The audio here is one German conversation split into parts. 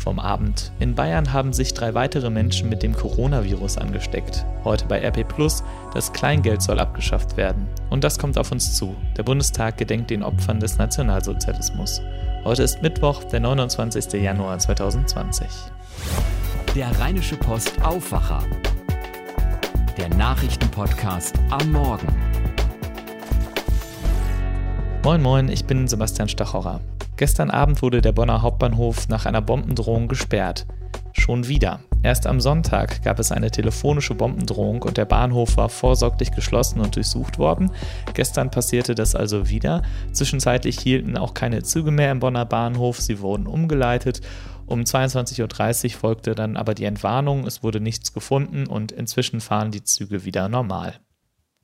vom Abend. In Bayern haben sich drei weitere Menschen mit dem Coronavirus angesteckt. Heute bei RP Plus, das Kleingeld soll abgeschafft werden. Und das kommt auf uns zu. Der Bundestag gedenkt den Opfern des Nationalsozialismus. Heute ist Mittwoch, der 29. Januar 2020. Der Rheinische Post Aufwacher. Der Nachrichtenpodcast am Morgen. Moin Moin, ich bin Sebastian Stachorer. Gestern Abend wurde der Bonner Hauptbahnhof nach einer Bombendrohung gesperrt. Schon wieder. Erst am Sonntag gab es eine telefonische Bombendrohung und der Bahnhof war vorsorglich geschlossen und durchsucht worden. Gestern passierte das also wieder. Zwischenzeitlich hielten auch keine Züge mehr im Bonner Bahnhof, sie wurden umgeleitet. Um 22.30 Uhr folgte dann aber die Entwarnung, es wurde nichts gefunden und inzwischen fahren die Züge wieder normal.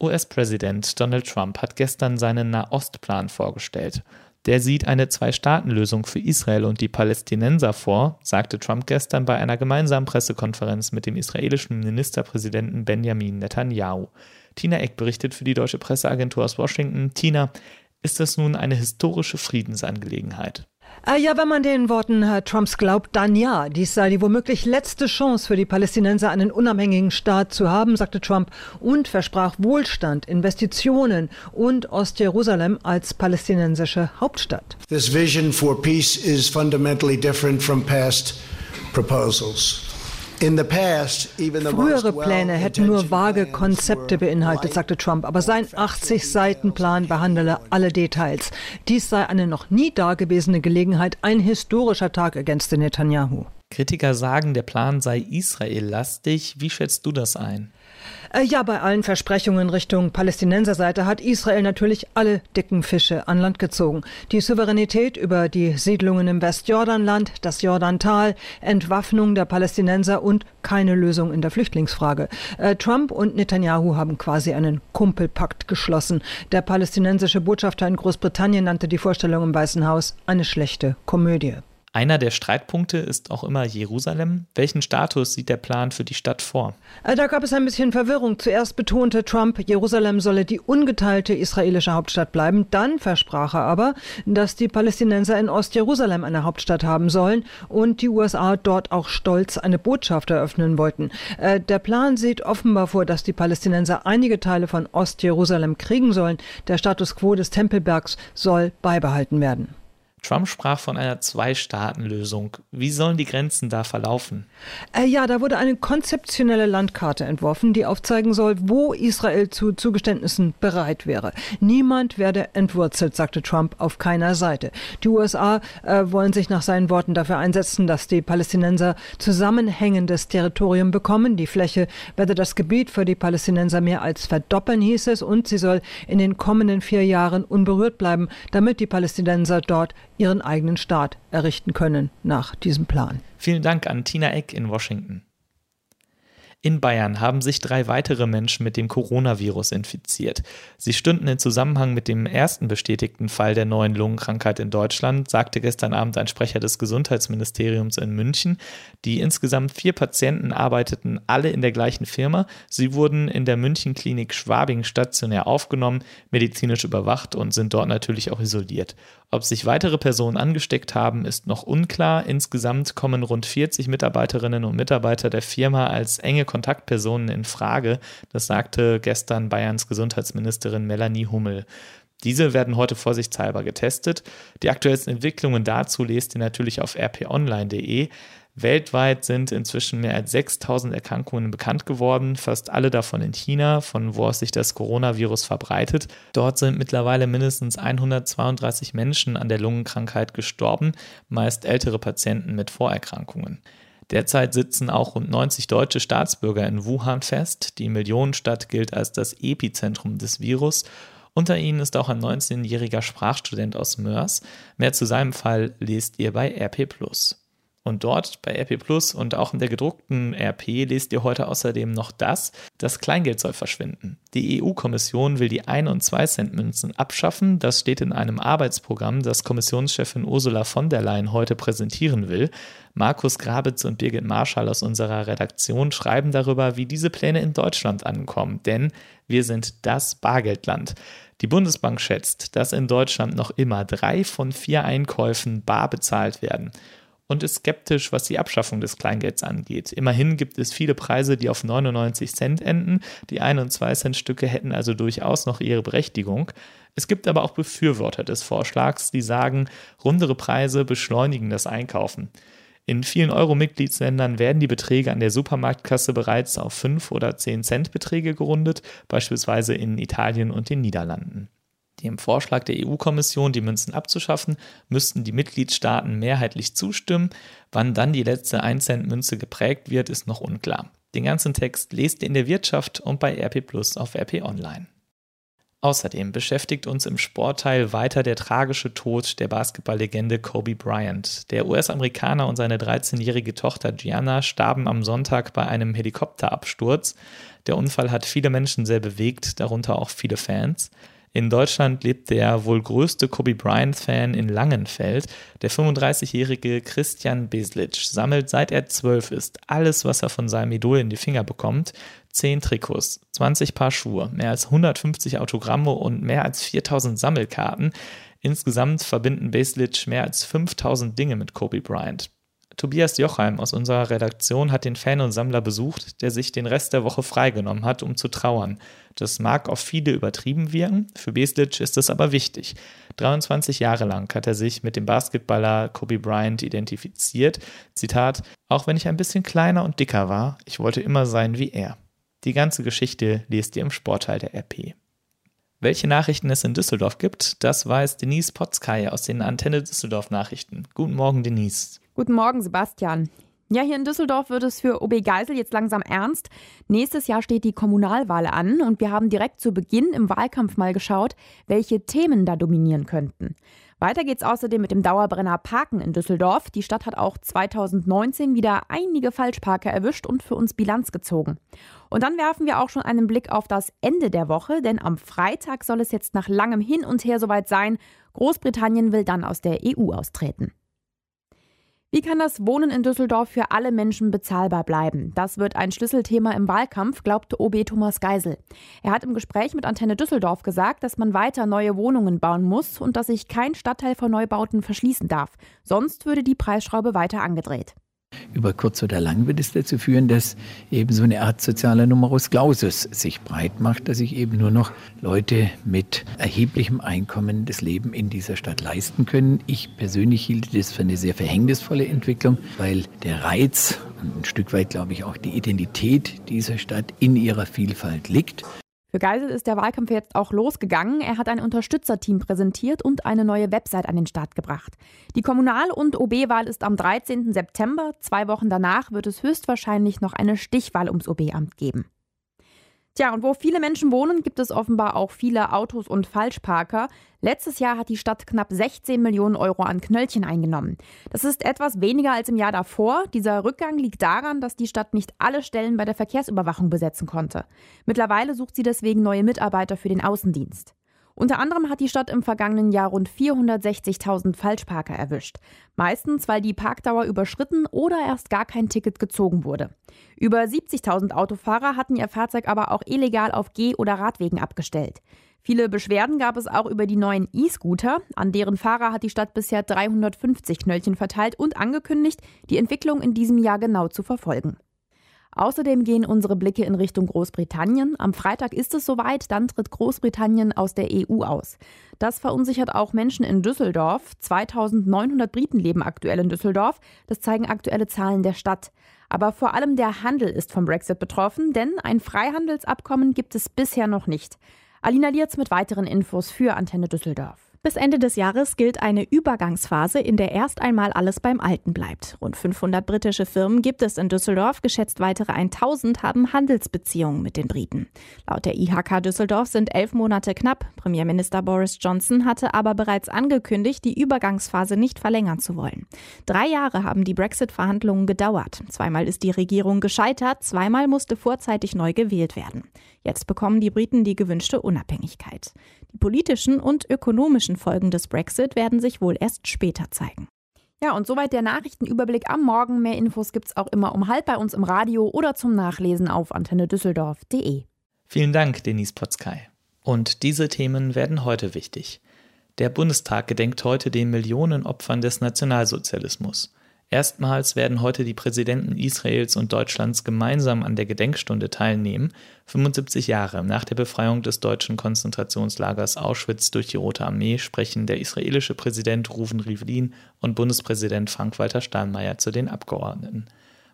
US-Präsident Donald Trump hat gestern seinen Nahostplan vorgestellt. Der sieht eine Zwei-Staaten-Lösung für Israel und die Palästinenser vor, sagte Trump gestern bei einer gemeinsamen Pressekonferenz mit dem israelischen Ministerpräsidenten Benjamin Netanyahu. Tina Eck berichtet für die deutsche Presseagentur aus Washington. Tina, ist das nun eine historische Friedensangelegenheit? Äh, ja, wenn man den Worten Herr Trumps glaubt, dann ja. Dies sei die womöglich letzte Chance für die Palästinenser, einen unabhängigen Staat zu haben, sagte Trump und versprach Wohlstand, Investitionen und Ostjerusalem als palästinensische Hauptstadt. This vision for peace is fundamentally different from past proposals. Frühere Pläne hätten nur vage Konzepte beinhaltet, sagte Trump, aber sein 80-Seiten-Plan behandele alle Details. Dies sei eine noch nie dagewesene Gelegenheit, ein historischer Tag, ergänzte Netanyahu. Kritiker sagen, der Plan sei Israel-lastig. Wie schätzt du das ein? Äh, ja, bei allen Versprechungen Richtung Palästinenserseite hat Israel natürlich alle dicken Fische an Land gezogen. Die Souveränität über die Siedlungen im Westjordanland, das Jordantal, Entwaffnung der Palästinenser und keine Lösung in der Flüchtlingsfrage. Äh, Trump und Netanyahu haben quasi einen Kumpelpakt geschlossen. Der palästinensische Botschafter in Großbritannien nannte die Vorstellung im Weißen Haus eine schlechte Komödie. Einer der Streitpunkte ist auch immer Jerusalem. Welchen Status sieht der Plan für die Stadt vor? Äh, da gab es ein bisschen Verwirrung. Zuerst betonte Trump, Jerusalem solle die ungeteilte israelische Hauptstadt bleiben. Dann versprach er aber, dass die Palästinenser in Ostjerusalem eine Hauptstadt haben sollen und die USA dort auch stolz eine Botschaft eröffnen wollten. Äh, der Plan sieht offenbar vor, dass die Palästinenser einige Teile von Ostjerusalem kriegen sollen. Der Status quo des Tempelbergs soll beibehalten werden. Trump sprach von einer Zwei-Staaten-Lösung. Wie sollen die Grenzen da verlaufen? Äh, ja, da wurde eine konzeptionelle Landkarte entworfen, die aufzeigen soll, wo Israel zu Zugeständnissen bereit wäre. Niemand werde entwurzelt, sagte Trump auf keiner Seite. Die USA äh, wollen sich nach seinen Worten dafür einsetzen, dass die Palästinenser zusammenhängendes Territorium bekommen. Die Fläche werde das Gebiet für die Palästinenser mehr als verdoppeln, hieß es, und sie soll in den kommenden vier Jahren unberührt bleiben, damit die Palästinenser dort ihren eigenen Staat errichten können nach diesem Plan. Vielen Dank an Tina Eck in Washington. In Bayern haben sich drei weitere Menschen mit dem Coronavirus infiziert. Sie stünden in Zusammenhang mit dem ersten bestätigten Fall der neuen Lungenkrankheit in Deutschland, sagte gestern Abend ein Sprecher des Gesundheitsministeriums in München. Die insgesamt vier Patienten arbeiteten alle in der gleichen Firma. Sie wurden in der Münchenklinik Schwabing stationär aufgenommen, medizinisch überwacht und sind dort natürlich auch isoliert. Ob sich weitere Personen angesteckt haben, ist noch unklar. Insgesamt kommen rund 40 Mitarbeiterinnen und Mitarbeiter der Firma als enge Kontaktpersonen in Frage. Das sagte gestern Bayerns Gesundheitsministerin Melanie Hummel. Diese werden heute vorsichtshalber getestet. Die aktuellsten Entwicklungen dazu lest ihr natürlich auf rponline.de. Weltweit sind inzwischen mehr als 6000 Erkrankungen bekannt geworden, fast alle davon in China, von wo aus sich das Coronavirus verbreitet. Dort sind mittlerweile mindestens 132 Menschen an der Lungenkrankheit gestorben, meist ältere Patienten mit Vorerkrankungen. Derzeit sitzen auch rund 90 deutsche Staatsbürger in Wuhan fest. Die Millionenstadt gilt als das Epizentrum des Virus. Unter ihnen ist auch ein 19-jähriger Sprachstudent aus Mörs. Mehr zu seinem Fall lest ihr bei RP. Und dort bei RP Plus und auch in der gedruckten RP lest ihr heute außerdem noch das, das Kleingeld soll verschwinden. Die EU-Kommission will die 1- und 2-Cent-Münzen abschaffen. Das steht in einem Arbeitsprogramm, das Kommissionschefin Ursula von der Leyen heute präsentieren will. Markus Grabitz und Birgit Marschall aus unserer Redaktion schreiben darüber, wie diese Pläne in Deutschland ankommen. Denn wir sind das Bargeldland. Die Bundesbank schätzt, dass in Deutschland noch immer drei von vier Einkäufen bar bezahlt werden. Und ist skeptisch, was die Abschaffung des Kleingelds angeht. Immerhin gibt es viele Preise, die auf 99 Cent enden. Die 1 und 2 Cent Stücke hätten also durchaus noch ihre Berechtigung. Es gibt aber auch Befürworter des Vorschlags, die sagen, rundere Preise beschleunigen das Einkaufen. In vielen Euro-Mitgliedsländern werden die Beträge an der Supermarktkasse bereits auf 5 oder 10 Cent Beträge gerundet, beispielsweise in Italien und den Niederlanden. Dem Vorschlag der EU-Kommission, die Münzen abzuschaffen, müssten die Mitgliedstaaten mehrheitlich zustimmen. Wann dann die letzte 1-Cent-Münze geprägt wird, ist noch unklar. Den ganzen Text lest ihr in der Wirtschaft und bei RP Plus auf RP Online. Außerdem beschäftigt uns im Sportteil weiter der tragische Tod der Basketballlegende Kobe Bryant. Der US-Amerikaner und seine 13-jährige Tochter Gianna starben am Sonntag bei einem Helikopterabsturz. Der Unfall hat viele Menschen sehr bewegt, darunter auch viele Fans. In Deutschland lebt der wohl größte Kobe Bryant-Fan in Langenfeld. Der 35-jährige Christian Beslic sammelt seit er zwölf ist alles, was er von seinem Idol in die Finger bekommt. 10 Trikots, 20 Paar Schuhe, mehr als 150 Autogramme und mehr als 4000 Sammelkarten. Insgesamt verbinden Beslic mehr als 5000 Dinge mit Kobe Bryant. Tobias Jochheim aus unserer Redaktion hat den Fan und Sammler besucht, der sich den Rest der Woche freigenommen hat, um zu trauern. Das mag auf viele übertrieben wirken, für Beslic ist es aber wichtig. 23 Jahre lang hat er sich mit dem Basketballer Kobe Bryant identifiziert. Zitat: Auch wenn ich ein bisschen kleiner und dicker war, ich wollte immer sein wie er. Die ganze Geschichte lest ihr im Sportteil der RP. Welche Nachrichten es in Düsseldorf gibt, das weiß Denise Potzkei aus den Antenne Düsseldorf Nachrichten. Guten Morgen, Denise. Guten Morgen, Sebastian. Ja, hier in Düsseldorf wird es für OB Geisel jetzt langsam ernst. Nächstes Jahr steht die Kommunalwahl an und wir haben direkt zu Beginn im Wahlkampf mal geschaut, welche Themen da dominieren könnten. Weiter geht's außerdem mit dem Dauerbrenner Parken in Düsseldorf. Die Stadt hat auch 2019 wieder einige Falschparker erwischt und für uns Bilanz gezogen. Und dann werfen wir auch schon einen Blick auf das Ende der Woche, denn am Freitag soll es jetzt nach langem Hin und Her soweit sein. Großbritannien will dann aus der EU austreten. Wie kann das Wohnen in Düsseldorf für alle Menschen bezahlbar bleiben? Das wird ein Schlüsselthema im Wahlkampf, glaubte OB Thomas Geisel. Er hat im Gespräch mit Antenne Düsseldorf gesagt, dass man weiter neue Wohnungen bauen muss und dass sich kein Stadtteil vor Neubauten verschließen darf. Sonst würde die Preisschraube weiter angedreht über kurz oder lang wird es dazu führen, dass eben so eine Art sozialer Numerus Clausus sich breit macht, dass sich eben nur noch Leute mit erheblichem Einkommen das Leben in dieser Stadt leisten können. Ich persönlich hielt das für eine sehr verhängnisvolle Entwicklung, weil der Reiz und ein Stück weit, glaube ich, auch die Identität dieser Stadt in ihrer Vielfalt liegt. Für Geisel ist der Wahlkampf jetzt auch losgegangen. Er hat ein Unterstützerteam präsentiert und eine neue Website an den Start gebracht. Die Kommunal- und OB-Wahl ist am 13. September. Zwei Wochen danach wird es höchstwahrscheinlich noch eine Stichwahl ums OB-Amt geben. Tja, und wo viele Menschen wohnen, gibt es offenbar auch viele Autos und Falschparker. Letztes Jahr hat die Stadt knapp 16 Millionen Euro an Knöllchen eingenommen. Das ist etwas weniger als im Jahr davor. Dieser Rückgang liegt daran, dass die Stadt nicht alle Stellen bei der Verkehrsüberwachung besetzen konnte. Mittlerweile sucht sie deswegen neue Mitarbeiter für den Außendienst. Unter anderem hat die Stadt im vergangenen Jahr rund 460.000 Falschparker erwischt. Meistens, weil die Parkdauer überschritten oder erst gar kein Ticket gezogen wurde. Über 70.000 Autofahrer hatten ihr Fahrzeug aber auch illegal auf Geh- oder Radwegen abgestellt. Viele Beschwerden gab es auch über die neuen E-Scooter. An deren Fahrer hat die Stadt bisher 350 Knöllchen verteilt und angekündigt, die Entwicklung in diesem Jahr genau zu verfolgen. Außerdem gehen unsere Blicke in Richtung Großbritannien. Am Freitag ist es soweit, dann tritt Großbritannien aus der EU aus. Das verunsichert auch Menschen in Düsseldorf. 2900 Briten leben aktuell in Düsseldorf. Das zeigen aktuelle Zahlen der Stadt. Aber vor allem der Handel ist vom Brexit betroffen, denn ein Freihandelsabkommen gibt es bisher noch nicht. Alina Lierz mit weiteren Infos für Antenne Düsseldorf. Bis Ende des Jahres gilt eine Übergangsphase, in der erst einmal alles beim Alten bleibt. Rund 500 britische Firmen gibt es in Düsseldorf, geschätzt weitere 1000 haben Handelsbeziehungen mit den Briten. Laut der IHK Düsseldorf sind elf Monate knapp. Premierminister Boris Johnson hatte aber bereits angekündigt, die Übergangsphase nicht verlängern zu wollen. Drei Jahre haben die Brexit-Verhandlungen gedauert. Zweimal ist die Regierung gescheitert, zweimal musste vorzeitig neu gewählt werden. Jetzt bekommen die Briten die gewünschte Unabhängigkeit. Die politischen und ökonomischen Folgen des Brexit werden sich wohl erst später zeigen. Ja, und soweit der Nachrichtenüberblick am Morgen. Mehr Infos gibt's auch immer um halb bei uns im Radio oder zum Nachlesen auf antennedüsseldorf.de. Vielen Dank, Denise Potzkei. Und diese Themen werden heute wichtig. Der Bundestag gedenkt heute den Millionen Opfern des Nationalsozialismus. Erstmals werden heute die Präsidenten Israels und Deutschlands gemeinsam an der Gedenkstunde teilnehmen, 75 Jahre nach der Befreiung des deutschen Konzentrationslagers Auschwitz durch die Rote Armee sprechen der israelische Präsident Ruven Rivlin und Bundespräsident Frank-Walter Steinmeier zu den Abgeordneten.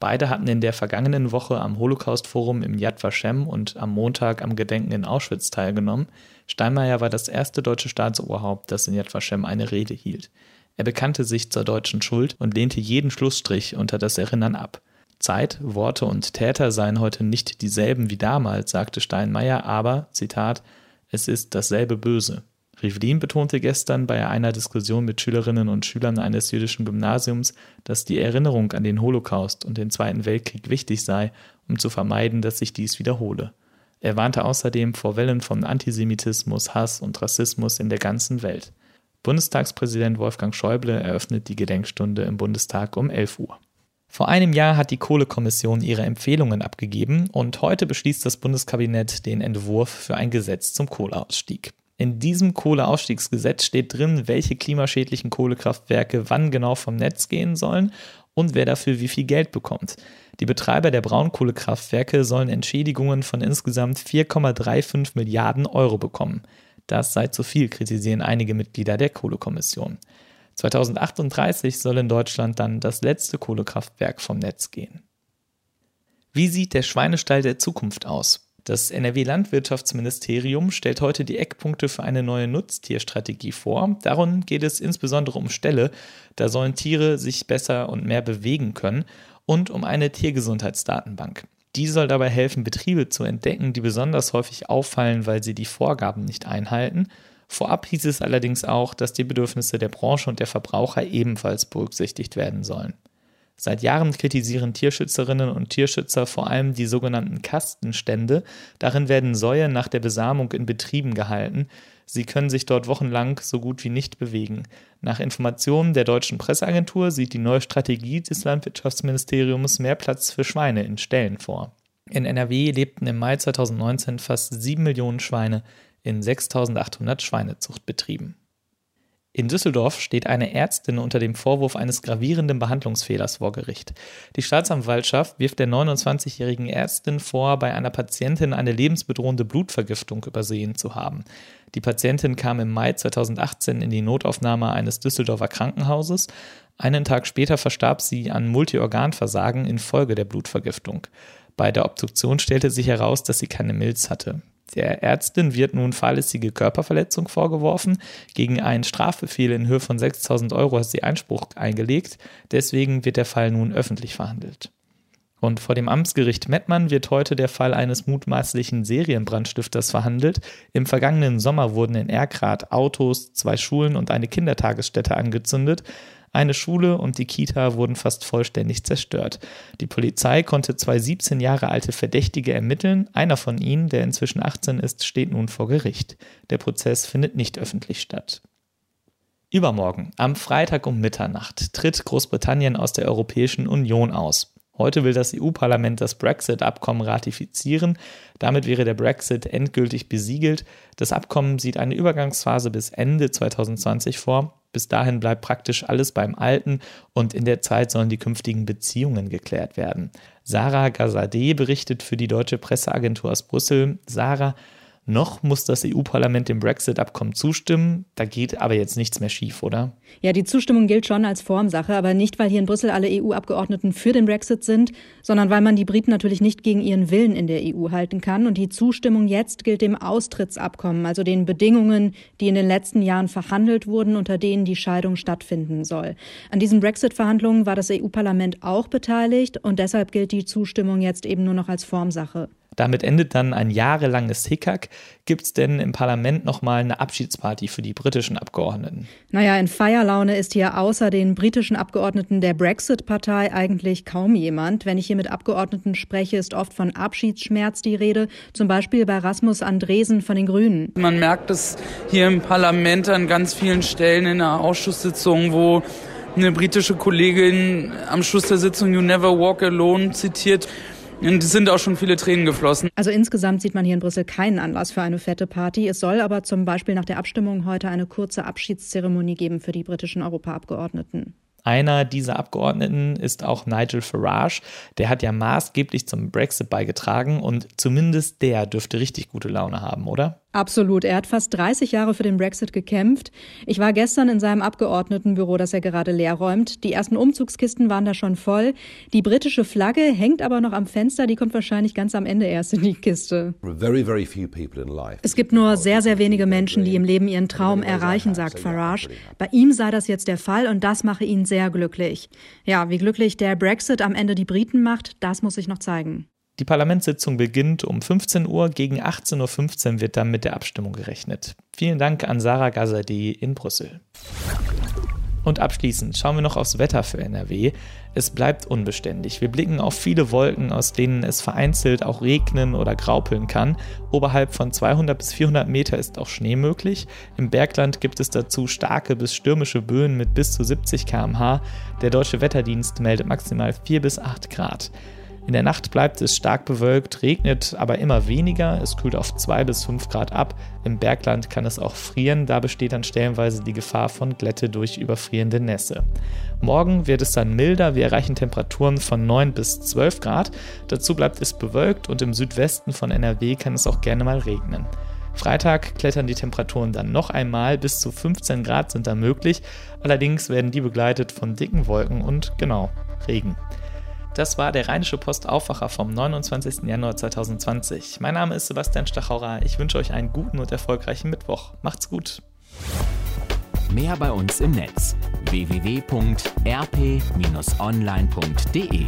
Beide hatten in der vergangenen Woche am Holocaust-Forum im Yad Vashem und am Montag am Gedenken in Auschwitz teilgenommen. Steinmeier war das erste deutsche Staatsoberhaupt, das in Yad Vashem eine Rede hielt. Er bekannte sich zur deutschen Schuld und lehnte jeden Schlussstrich unter das Erinnern ab. Zeit, Worte und Täter seien heute nicht dieselben wie damals, sagte Steinmeier, aber, Zitat, es ist dasselbe Böse. Rivlin betonte gestern bei einer Diskussion mit Schülerinnen und Schülern eines jüdischen Gymnasiums, dass die Erinnerung an den Holocaust und den Zweiten Weltkrieg wichtig sei, um zu vermeiden, dass sich dies wiederhole. Er warnte außerdem vor Wellen von Antisemitismus, Hass und Rassismus in der ganzen Welt. Bundestagspräsident Wolfgang Schäuble eröffnet die Gedenkstunde im Bundestag um 11 Uhr. Vor einem Jahr hat die Kohlekommission ihre Empfehlungen abgegeben und heute beschließt das Bundeskabinett den Entwurf für ein Gesetz zum Kohleausstieg. In diesem Kohleausstiegsgesetz steht drin, welche klimaschädlichen Kohlekraftwerke wann genau vom Netz gehen sollen und wer dafür wie viel Geld bekommt. Die Betreiber der Braunkohlekraftwerke sollen Entschädigungen von insgesamt 4,35 Milliarden Euro bekommen. Das sei zu viel, kritisieren einige Mitglieder der Kohlekommission. 2038 soll in Deutschland dann das letzte Kohlekraftwerk vom Netz gehen. Wie sieht der Schweinestall der Zukunft aus? Das NRW-Landwirtschaftsministerium stellt heute die Eckpunkte für eine neue Nutztierstrategie vor. Darum geht es insbesondere um Ställe. Da sollen Tiere sich besser und mehr bewegen können und um eine Tiergesundheitsdatenbank. Die soll dabei helfen, Betriebe zu entdecken, die besonders häufig auffallen, weil sie die Vorgaben nicht einhalten. Vorab hieß es allerdings auch, dass die Bedürfnisse der Branche und der Verbraucher ebenfalls berücksichtigt werden sollen. Seit Jahren kritisieren Tierschützerinnen und Tierschützer vor allem die sogenannten Kastenstände. Darin werden Säue nach der Besamung in Betrieben gehalten. Sie können sich dort wochenlang so gut wie nicht bewegen. Nach Informationen der deutschen Presseagentur sieht die neue Strategie des Landwirtschaftsministeriums mehr Platz für Schweine in Ställen vor. In NRW lebten im Mai 2019 fast 7 Millionen Schweine in 6800 Schweinezuchtbetrieben. In Düsseldorf steht eine Ärztin unter dem Vorwurf eines gravierenden Behandlungsfehlers vor Gericht. Die Staatsanwaltschaft wirft der 29-jährigen Ärztin vor, bei einer Patientin eine lebensbedrohende Blutvergiftung übersehen zu haben. Die Patientin kam im Mai 2018 in die Notaufnahme eines Düsseldorfer Krankenhauses. Einen Tag später verstarb sie an Multiorganversagen infolge der Blutvergiftung. Bei der Obduktion stellte sich heraus, dass sie keine Milz hatte. Der Ärztin wird nun fahrlässige Körperverletzung vorgeworfen. Gegen einen Strafbefehl in Höhe von 6000 Euro hat sie Einspruch eingelegt. Deswegen wird der Fall nun öffentlich verhandelt. Und vor dem Amtsgericht Mettmann wird heute der Fall eines mutmaßlichen Serienbrandstifters verhandelt. Im vergangenen Sommer wurden in Erkrath Autos, zwei Schulen und eine Kindertagesstätte angezündet. Eine Schule und die Kita wurden fast vollständig zerstört. Die Polizei konnte zwei 17 Jahre alte Verdächtige ermitteln. Einer von ihnen, der inzwischen 18 ist, steht nun vor Gericht. Der Prozess findet nicht öffentlich statt. Übermorgen, am Freitag um Mitternacht, tritt Großbritannien aus der Europäischen Union aus. Heute will das EU-Parlament das Brexit-Abkommen ratifizieren. Damit wäre der Brexit endgültig besiegelt. Das Abkommen sieht eine Übergangsphase bis Ende 2020 vor. Bis dahin bleibt praktisch alles beim Alten und in der Zeit sollen die künftigen Beziehungen geklärt werden. Sarah Gazadeh berichtet für die deutsche Presseagentur aus Brüssel. Sarah, noch muss das EU-Parlament dem Brexit-Abkommen zustimmen. Da geht aber jetzt nichts mehr schief, oder? Ja, die Zustimmung gilt schon als Formsache, aber nicht, weil hier in Brüssel alle EU-Abgeordneten für den Brexit sind, sondern weil man die Briten natürlich nicht gegen ihren Willen in der EU halten kann. Und die Zustimmung jetzt gilt dem Austrittsabkommen, also den Bedingungen, die in den letzten Jahren verhandelt wurden, unter denen die Scheidung stattfinden soll. An diesen Brexit-Verhandlungen war das EU-Parlament auch beteiligt und deshalb gilt die Zustimmung jetzt eben nur noch als Formsache. Damit endet dann ein jahrelanges Hickhack. Gibt es denn im Parlament nochmal eine Abschiedsparty für die britischen Abgeordneten? Naja, in Feierlaune ist hier außer den britischen Abgeordneten der Brexit-Partei eigentlich kaum jemand. Wenn ich hier mit Abgeordneten spreche, ist oft von Abschiedsschmerz die Rede. Zum Beispiel bei Rasmus Andresen von den Grünen. Man merkt es hier im Parlament an ganz vielen Stellen in der Ausschusssitzung, wo eine britische Kollegin am Schluss der Sitzung You Never Walk Alone zitiert. Und es sind auch schon viele Tränen geflossen. Also insgesamt sieht man hier in Brüssel keinen Anlass für eine fette Party. Es soll aber zum Beispiel nach der Abstimmung heute eine kurze Abschiedszeremonie geben für die britischen Europaabgeordneten. Einer dieser Abgeordneten ist auch Nigel Farage. Der hat ja maßgeblich zum Brexit beigetragen und zumindest der dürfte richtig gute Laune haben, oder? Absolut. Er hat fast 30 Jahre für den Brexit gekämpft. Ich war gestern in seinem Abgeordnetenbüro, das er gerade leer räumt. Die ersten Umzugskisten waren da schon voll. Die britische Flagge hängt aber noch am Fenster. Die kommt wahrscheinlich ganz am Ende erst in die Kiste. Es gibt nur sehr, sehr wenige Menschen, die im Leben ihren Traum erreichen, sagt Farage. Bei ihm sei das jetzt der Fall und das mache ihn sehr glücklich. Ja, wie glücklich der Brexit am Ende die Briten macht, das muss sich noch zeigen. Die Parlamentssitzung beginnt um 15 Uhr, gegen 18.15 Uhr wird dann mit der Abstimmung gerechnet. Vielen Dank an Sarah Gazadi in Brüssel. Und abschließend schauen wir noch aufs Wetter für NRW. Es bleibt unbeständig. Wir blicken auf viele Wolken, aus denen es vereinzelt auch regnen oder graupeln kann. Oberhalb von 200 bis 400 Meter ist auch Schnee möglich. Im Bergland gibt es dazu starke bis stürmische Böen mit bis zu 70 km/h. Der Deutsche Wetterdienst meldet maximal 4 bis 8 Grad. In der Nacht bleibt es stark bewölkt, regnet aber immer weniger, es kühlt auf 2 bis 5 Grad ab. Im Bergland kann es auch frieren, da besteht dann stellenweise die Gefahr von Glätte durch überfrierende Nässe. Morgen wird es dann milder, wir erreichen Temperaturen von 9 bis 12 Grad. Dazu bleibt es bewölkt und im Südwesten von NRW kann es auch gerne mal regnen. Freitag klettern die Temperaturen dann noch einmal, bis zu 15 Grad sind da möglich, allerdings werden die begleitet von dicken Wolken und genau, Regen. Das war der Rheinische Post Aufwacher vom 29. Januar 2020. Mein Name ist Sebastian Stachauer. Ich wünsche euch einen guten und erfolgreichen Mittwoch. Macht's gut. Mehr bei uns im Netz www.rp-online.de